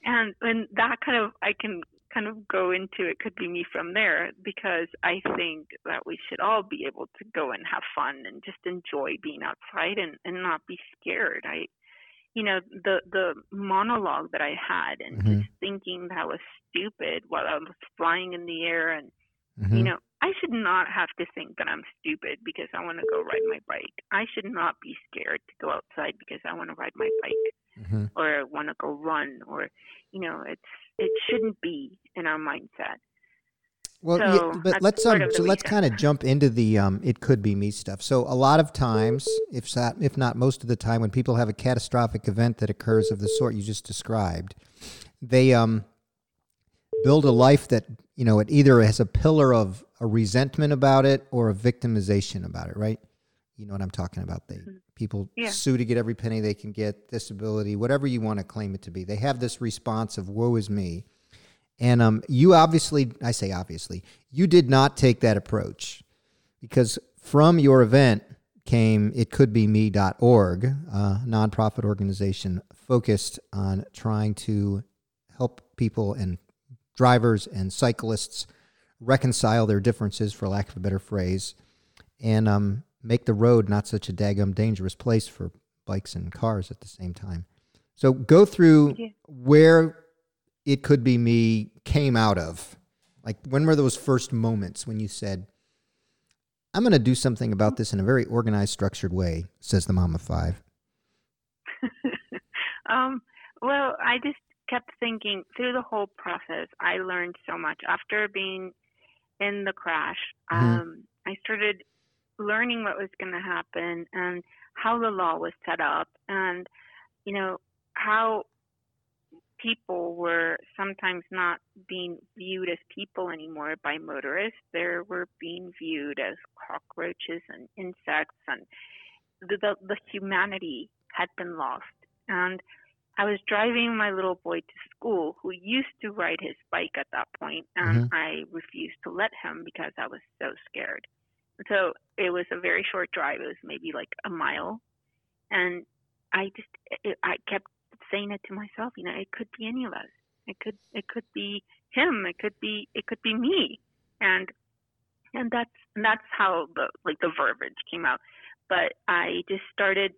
And, and that kind of, I can kind of go into it could be me from there because I think that we should all be able to go and have fun and just enjoy being outside and, and not be scared. I you know, the the monologue that I had and Mhm. just thinking that I was stupid while I was flying in the air and Mhm. you know, I should not have to think that I'm stupid because I want to go ride my bike. I should not be scared to go outside because I want to ride my bike Mhm. or want to go run or you know, it's it shouldn't be in our mindset. Well, So, yeah, but let's um, so let's kind of jump into the um, it could be me stuff. So a lot of times, if not, if not most of the time, when people have a catastrophic event that occurs of the sort you just described, they um build a life that you know it either has a pillar of a resentment about it or a victimization about it, right? You know what I'm talking about? They people Mm-hmm. Yeah. sue to get every penny they can get, disability, whatever you want to claim it to be. They have this response of "woe is me." And um, you obviously, I say obviously, you did not take that approach because from your event came it could be me.org, a nonprofit organization focused on trying to help people and drivers and cyclists reconcile their differences, for lack of a better phrase, and um, make the road not such a daggum dangerous place for bikes and cars at the same time. So go through Yeah. where it could be me came out of. Like when were those first moments when you said, I'm going to do something about this in a very organized, structured way, says the mom of five. um, well, I just kept thinking through the whole process. I learned so much after being in the crash. Mhm. Um, I started learning what was going to happen and how the law was set up, and you know how people were sometimes not being viewed as people anymore by motorists. They were being viewed as cockroaches and insects, and the, the, the humanity had been lost. And I was driving my little boy to school, who used to ride his bike at that point, and mm-hmm. I refused to let him because I was so scared. So it was a very short drive. It was maybe like a mile, and I just it, I kept saying it to myself. You know, it could be any of us. It could it could be him. It could be it could be me. And and that's and that's how the like the verbiage came out. But I just started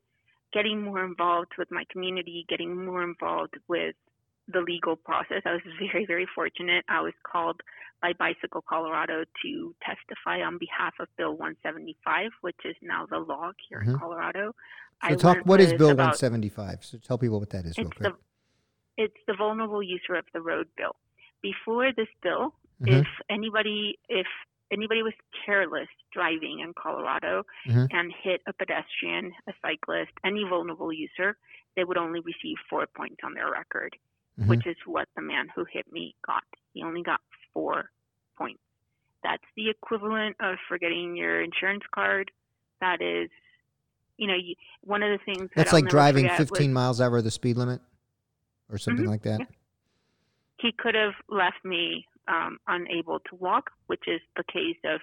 getting more involved with my community, getting more involved with the legal process. I was very, very fortunate. I was called by Bicycle Colorado to testify on behalf of Bill 175, which is now the law here in Mhm. Colorado. So I talk, what is Bill about- 175? So tell people what that is real quick. the it's the vulnerable user of the road bill. Before this bill, Mhm. if anybody if anybody was careless driving in Colorado Mhm. and hit a pedestrian, a cyclist, any vulnerable user, they would only receive four points on their record, Mhm. which is what the man who hit me got. He only got four points. That's the equivalent of forgetting your insurance card. That is, you know, you, one of the things that That's I'll like driving forget was- 15 miles over the speed limit or something Mhm. like that. Yeah. he could have left me um, unable to walk, which is the case of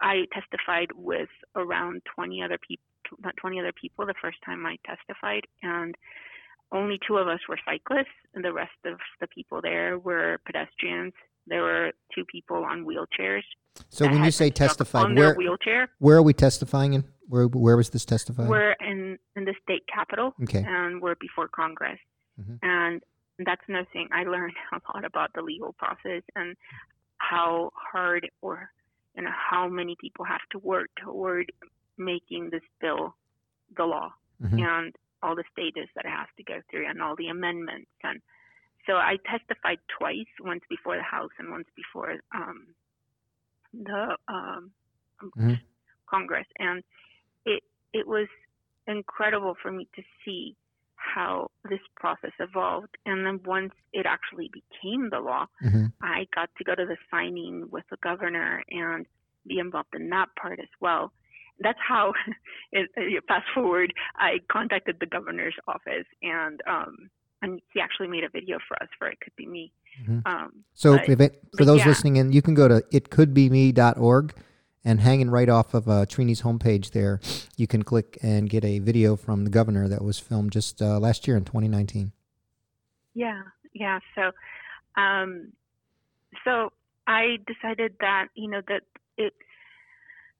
I testified with around 20 other people, Not 20 other people the first time I testified, and only two of us were cyclists, and the rest of the people there were pedestrians. There were two people on wheelchairs. So when you say testified, where wheelchair, where are we testifying in? Where where was this testified? we're in in the state capitol. Okay. and we're before Congress. Mhm. And that's another thing. I learned a lot about the legal process and how hard or you know how many people have to work toward making this bill the law Mhm. and all the stages that it has to go through and all the amendments and so I testified twice, once before the House and once before um, the um, Mhm. Congress, and it it was incredible for me to see how this process evolved. And then once it actually became the law, Mhm. I got to go to the signing with the governor and be involved in that part as well. That's how, it, fast forward, I contacted the governor's office and um, and he actually made a video for us for It Could Be Me. Mhm. Um, So but- if it, for those yeah. listening in, you can go to itcouldbeme.org and hanging right off of uh, Triny's homepage there, you can click and get a video from the governor that was filmed just uh, last year in 2019. Yeah, yeah. So, um, so I decided that you know that it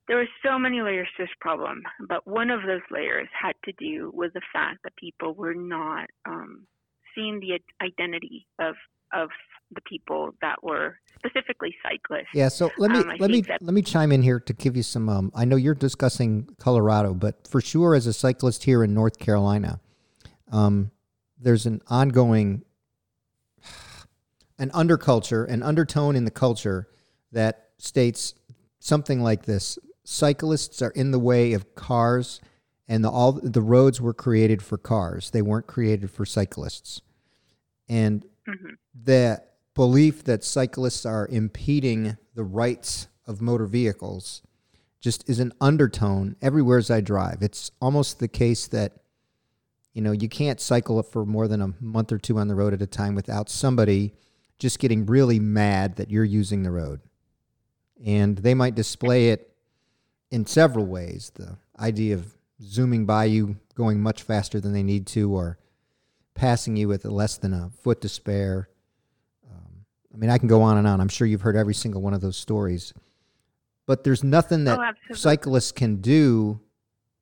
there were so many layers to this problem, but one of those layers had to do with the fact that people were not um, seeing the identity of of the people that were specifically cyclists. Yeah, so let me Um, let me that- let me chime in here to give you some. Um, I know you're discussing Colorado, but for sure, as a cyclist here in North Carolina, um, there's an ongoing an underculture, an undertone in the culture that states something like this: cyclists are in the way of cars, and the all the roads were created for cars; they weren't created for cyclists. And Mhm. the belief that cyclists are impeding the rights of motor vehicles just is an undertone everywhere as I drive. It's almost the case that you know you can't cycle for more than a month or two on the road at a time without somebody just getting really mad that you're using the road. And they might display it in several ways. The idea of zooming by you, going much faster than they need to, or passing you with less than a foot to spare. Um, I mean, I can go on and on. I'm sure you've heard every single one of those stories. But there's nothing that Oh, cyclists can do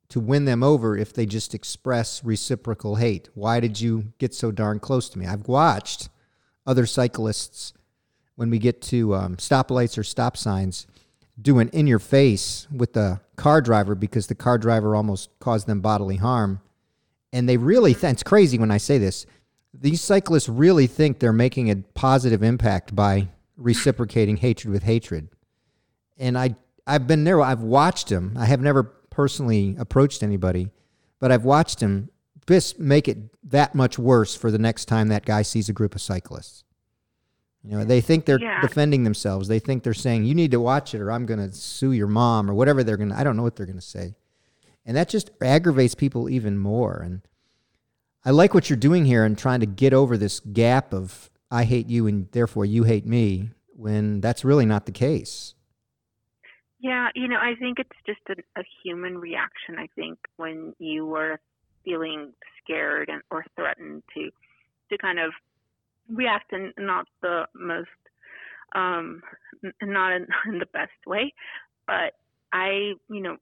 to win them over if they just express reciprocal hate. Why did you get so darn close to me? I've watched other cyclists when we get to um, stoplights or stop signs do an in your face with the car driver because the car driver almost caused them bodily harm. And they really, th- it's crazy when I say this, these cyclists really think they're making a positive impact by reciprocating hatred with hatred. And I, I've been there, I've watched them. I have never personally approached anybody, but I've watched them just make it that much worse for the next time that guy sees a group of cyclists. You know, they think they're Yeah. defending themselves. They think they're saying, "You need to watch it, or I'm going to sue your mom," or whatever they're going. to I don't know what they're going to say, and that just aggravates people even more. And I like what you're doing here and trying to get over this gap of I hate you and therefore you hate me, when that's really not the case. Yeah, you know, I think it's just a, a human reaction. I think when you are feeling scared and or threatened to to kind of react in not the most um n- not in, in the best way, but I, you know,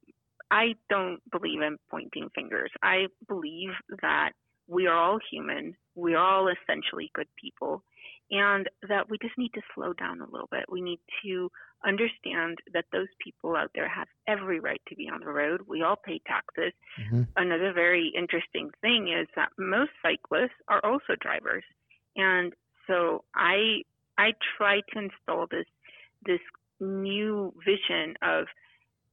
I don't believe in pointing fingers. I believe that we are all human. We are all essentially good people and that we just need to slow down a little bit. We need to understand that those people out there have every right to be on the road. We all pay taxes. Mhm. Another very interesting thing is that most cyclists are also drivers. And so I I try to install this this new vision of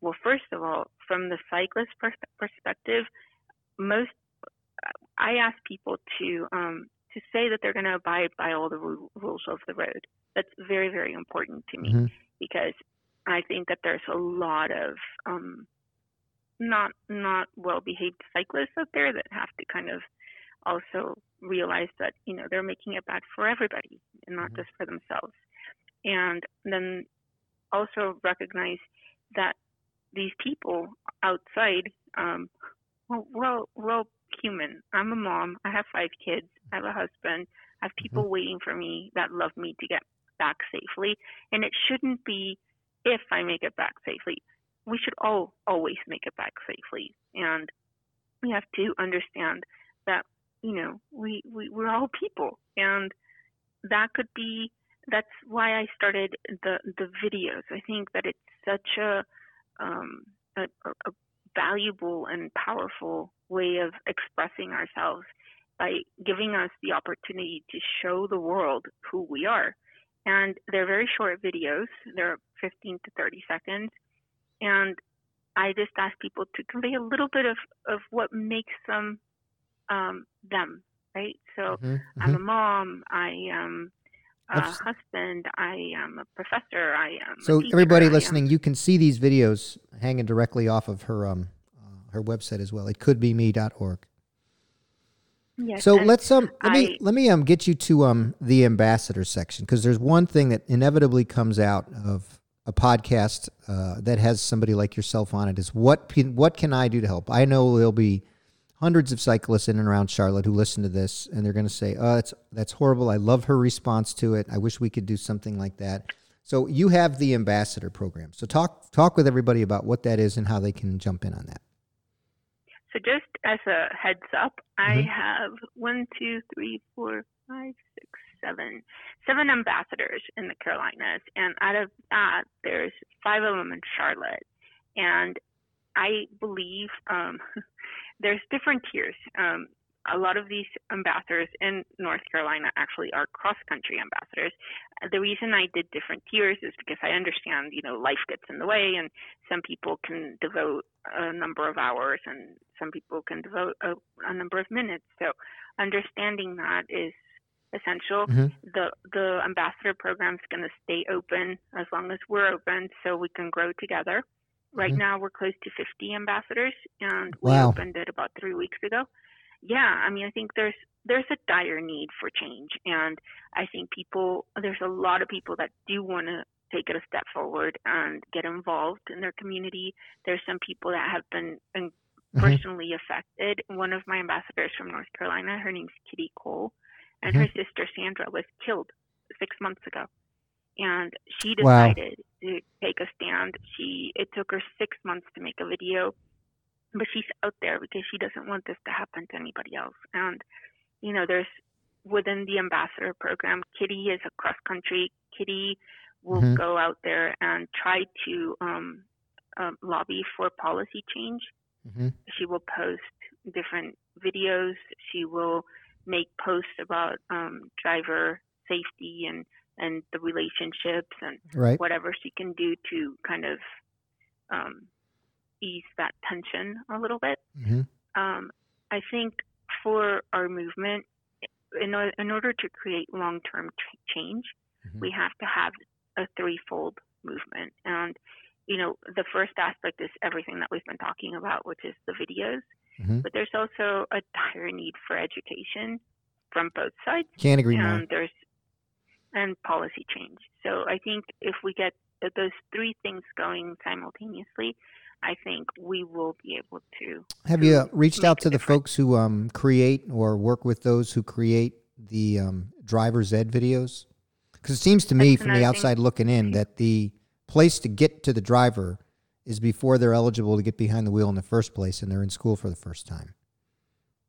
well first of all from the cyclist pers- perspective most I ask people to um, to say that they're going to abide by all the ru- rules of the road. That's very very important to me Mhm. because I think that there's a lot of um, not not well behaved cyclists out there that have to kind of also realize that you know they're making it bad for everybody and not Mhm. just for themselves. And then also recognize that these people outside um well we're all, we're all human. I'm a mom. I have five kids. I have a husband. I have people waiting for me that love me to get back safely. And it shouldn't be if i make it back safely. We should all always make it back safely. And we have to understand that you know we, we we're all people and that could be that's why I started the the videos. I think that it's such a um, a, a valuable and powerful way of expressing ourselves by giving us the opportunity to show the world who we are. And they're very short videos. They're 15 to 30 seconds. And I just ask people to convey a little bit of, of what makes them um, them, right? So Mhm, I'm mhm. a mom. I am a husband. I am a professor. I am. So teacher, everybody I am- listening, you can see these videos hanging directly off of her um uh, her website as well. It could be me.org. Yes, So let's um let me let me um get you to um the ambassador section because there's one thing that inevitably comes out of a podcast uh, that has somebody like yourself on it is what what can I do to help? I know there'll be hundreds of cyclists in and around Charlotte who listen to this, and they're going to say, "Oh, that's that's horrible. I love her response to it. I wish we could do something like that." So you have the ambassador program. So talk talk with everybody about what that is and how they can jump in on that. So just as a heads up, mm-hmm. I have one, two, three, four, five, six, seven, seven ambassadors in the Carolinas, and out of that, there's five of them in Charlotte. And I believe um, there's different tiers. Um, a lot of these ambassadors in North Carolina actually are cross country ambassadors. The reason I did different tiers is because I understand, you know, life gets in the way and some people can devote a number of hours and some people can devote a, a number of minutes. So understanding that is essential. Mm-hmm. The the ambassador program is going to stay open as long as we're open so we can grow together. Right mm-hmm. now we're close to 50 ambassadors and we wow. opened it about 3 weeks ago yeah, I mean, I think there's there's a dire need for change, and I think people there's a lot of people that do want to take it a step forward and get involved in their community. There's some people that have been mm-hmm. personally affected. One of my ambassadors from North Carolina, her name's Kitty Cole, and mm-hmm. her sister Sandra was killed six months ago. And she decided wow. to take a stand. She it took her six months to make a video but she's out there because she doesn't want this to happen to anybody else. And you know, there's within the ambassador program, Kitty is a cross country. Kitty will mm-hmm. go out there and try to um, um, lobby for policy change. Mm-hmm. She will post different videos. She will make posts about um, driver safety and and the relationships and right. whatever she can do to kind of um, ease that tension a little bit. Mm-hmm. Um, I think for our movement, in, in order to create long term t- change, mm-hmm. we have to have a threefold movement. And, you know, the first aspect is everything that we've been talking about, which is the videos. Mm-hmm. But there's also a dire need for education from both sides. Can't agree more. There's and policy change. So I think if we get those three things going simultaneously, I think we will be able to. Have to you uh, reached out to the folks who um, create or work with those who create the um, driver's ed videos? Because it seems to me, That's from the outside thing. looking in, that the place to get to the driver is before they're eligible to get behind the wheel in the first place and they're in school for the first time.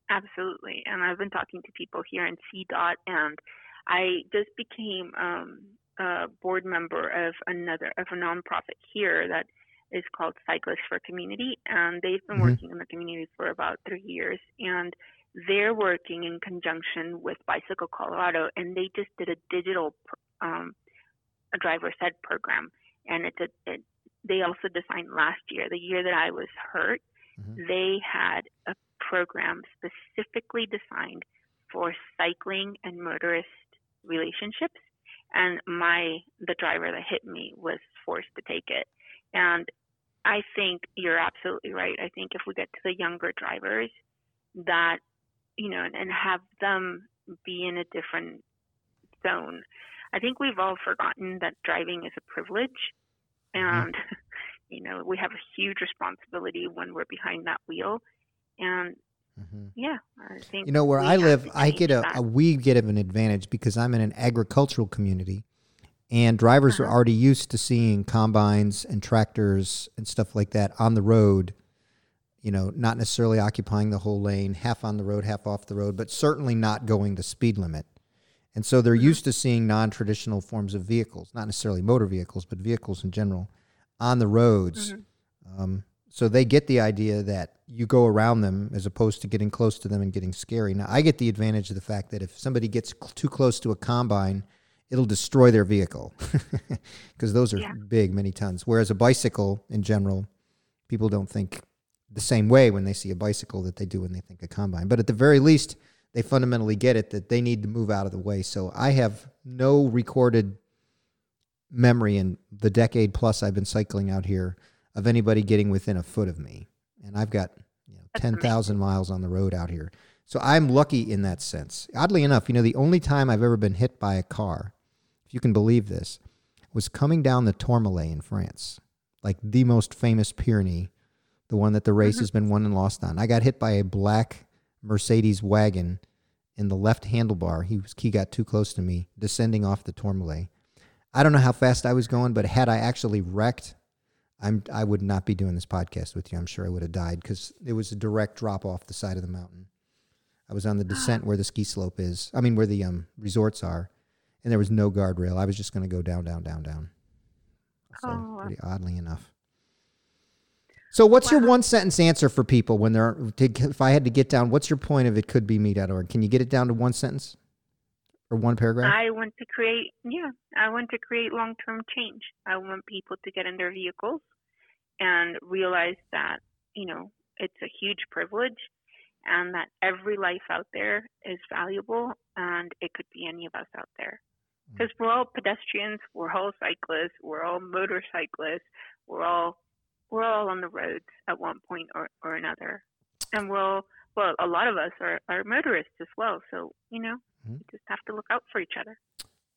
Absolutely. And I've been talking to people here in CDOT, and I just became um, a board member of another of a nonprofit here that is called Cyclists for Community, and they've been mm-hmm. working in the community for about three years. And they're working in conjunction with Bicycle Colorado, and they just did a digital um, a driver's ed program. And it's a, it, they also designed last year, the year that I was hurt, mm-hmm. they had a program specifically designed for cycling and motorist relationships. And my the driver that hit me was forced to take it. And I think you're absolutely right. I think if we get to the younger drivers, that you know, and, and have them be in a different zone. I think we've all forgotten that driving is a privilege, mm-hmm. and mm-hmm. you know, we have a huge responsibility when we're behind that wheel. And mm-hmm. yeah, I think you know where I live, I get a, a, we get an advantage because I'm in an agricultural community and drivers uh-huh. are already used to seeing combines and tractors and stuff like that on the road you know not necessarily occupying the whole lane half on the road half off the road but certainly not going the speed limit and so they're mm-hmm. used to seeing non-traditional forms of vehicles not necessarily motor vehicles but vehicles in general on the roads mm-hmm. um, so they get the idea that you go around them as opposed to getting close to them and getting scary now i get the advantage of the fact that if somebody gets cl- too close to a combine it'll destroy their vehicle because those are yeah. big, many tons. Whereas a bicycle in general, people don't think the same way when they see a bicycle that they do when they think a combine. But at the very least, they fundamentally get it that they need to move out of the way. So I have no recorded memory in the decade plus I've been cycling out here of anybody getting within a foot of me. And I've got you know, 10,000 miles on the road out here. So I'm lucky in that sense. Oddly enough, you know, the only time I've ever been hit by a car if you can believe this, was coming down the Tourmalet in France, like the most famous Pyrenee the one that the race mm-hmm. has been won and lost on. I got hit by a black Mercedes wagon in the left handlebar. He was he got too close to me, descending off the Tourmalet. I don't know how fast I was going, but had I actually wrecked, I'm I would not be doing this podcast with you. I'm sure I would have died because it was a direct drop off the side of the mountain. I was on the descent where the ski slope is. I mean, where the um, resorts are, and there was no guardrail. I was just going to go down, down, down, down. So Oh. pretty oddly enough. So, what's your one sentence answer for people when they're? To, if I had to get down, what's your point of it? Could be me.org. Can you get it down to one sentence or one paragraph? I want to create, yeah, I want to create long term change. I want people to get in their vehicles and realize that, you know, it's a huge privilege and that every life out there is valuable and it could be any of us out there. Mm. Because we're all pedestrians, we're all cyclists, we're all motorcyclists, we're all we're all on the roads at one point or, or another. And we're all well, a lot of us are, are motorists as well. So, you know, Mhm. we just have to look out for each other.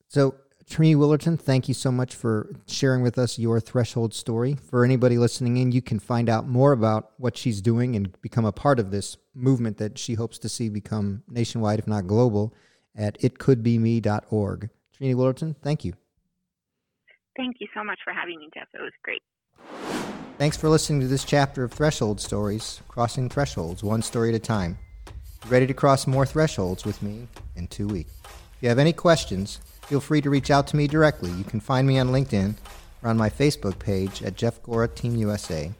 So, Triny Willerton, thank you so much for sharing with us your threshold story. For anybody listening in, you can find out more about what she's doing and become a part of this movement that she hopes to see become nationwide, if not global, at itcouldbeme.org. Triny Willerton, thank you. Thank you so much for having me, Jeff. It was great. Thanks for listening to this chapter of Threshold Stories, crossing thresholds one story at a time. Ready to cross more thresholds with me in two weeks. If you have any questions, feel free to reach out to me directly. You can find me on LinkedIn or on my Facebook page at Jeff Gora Team USA.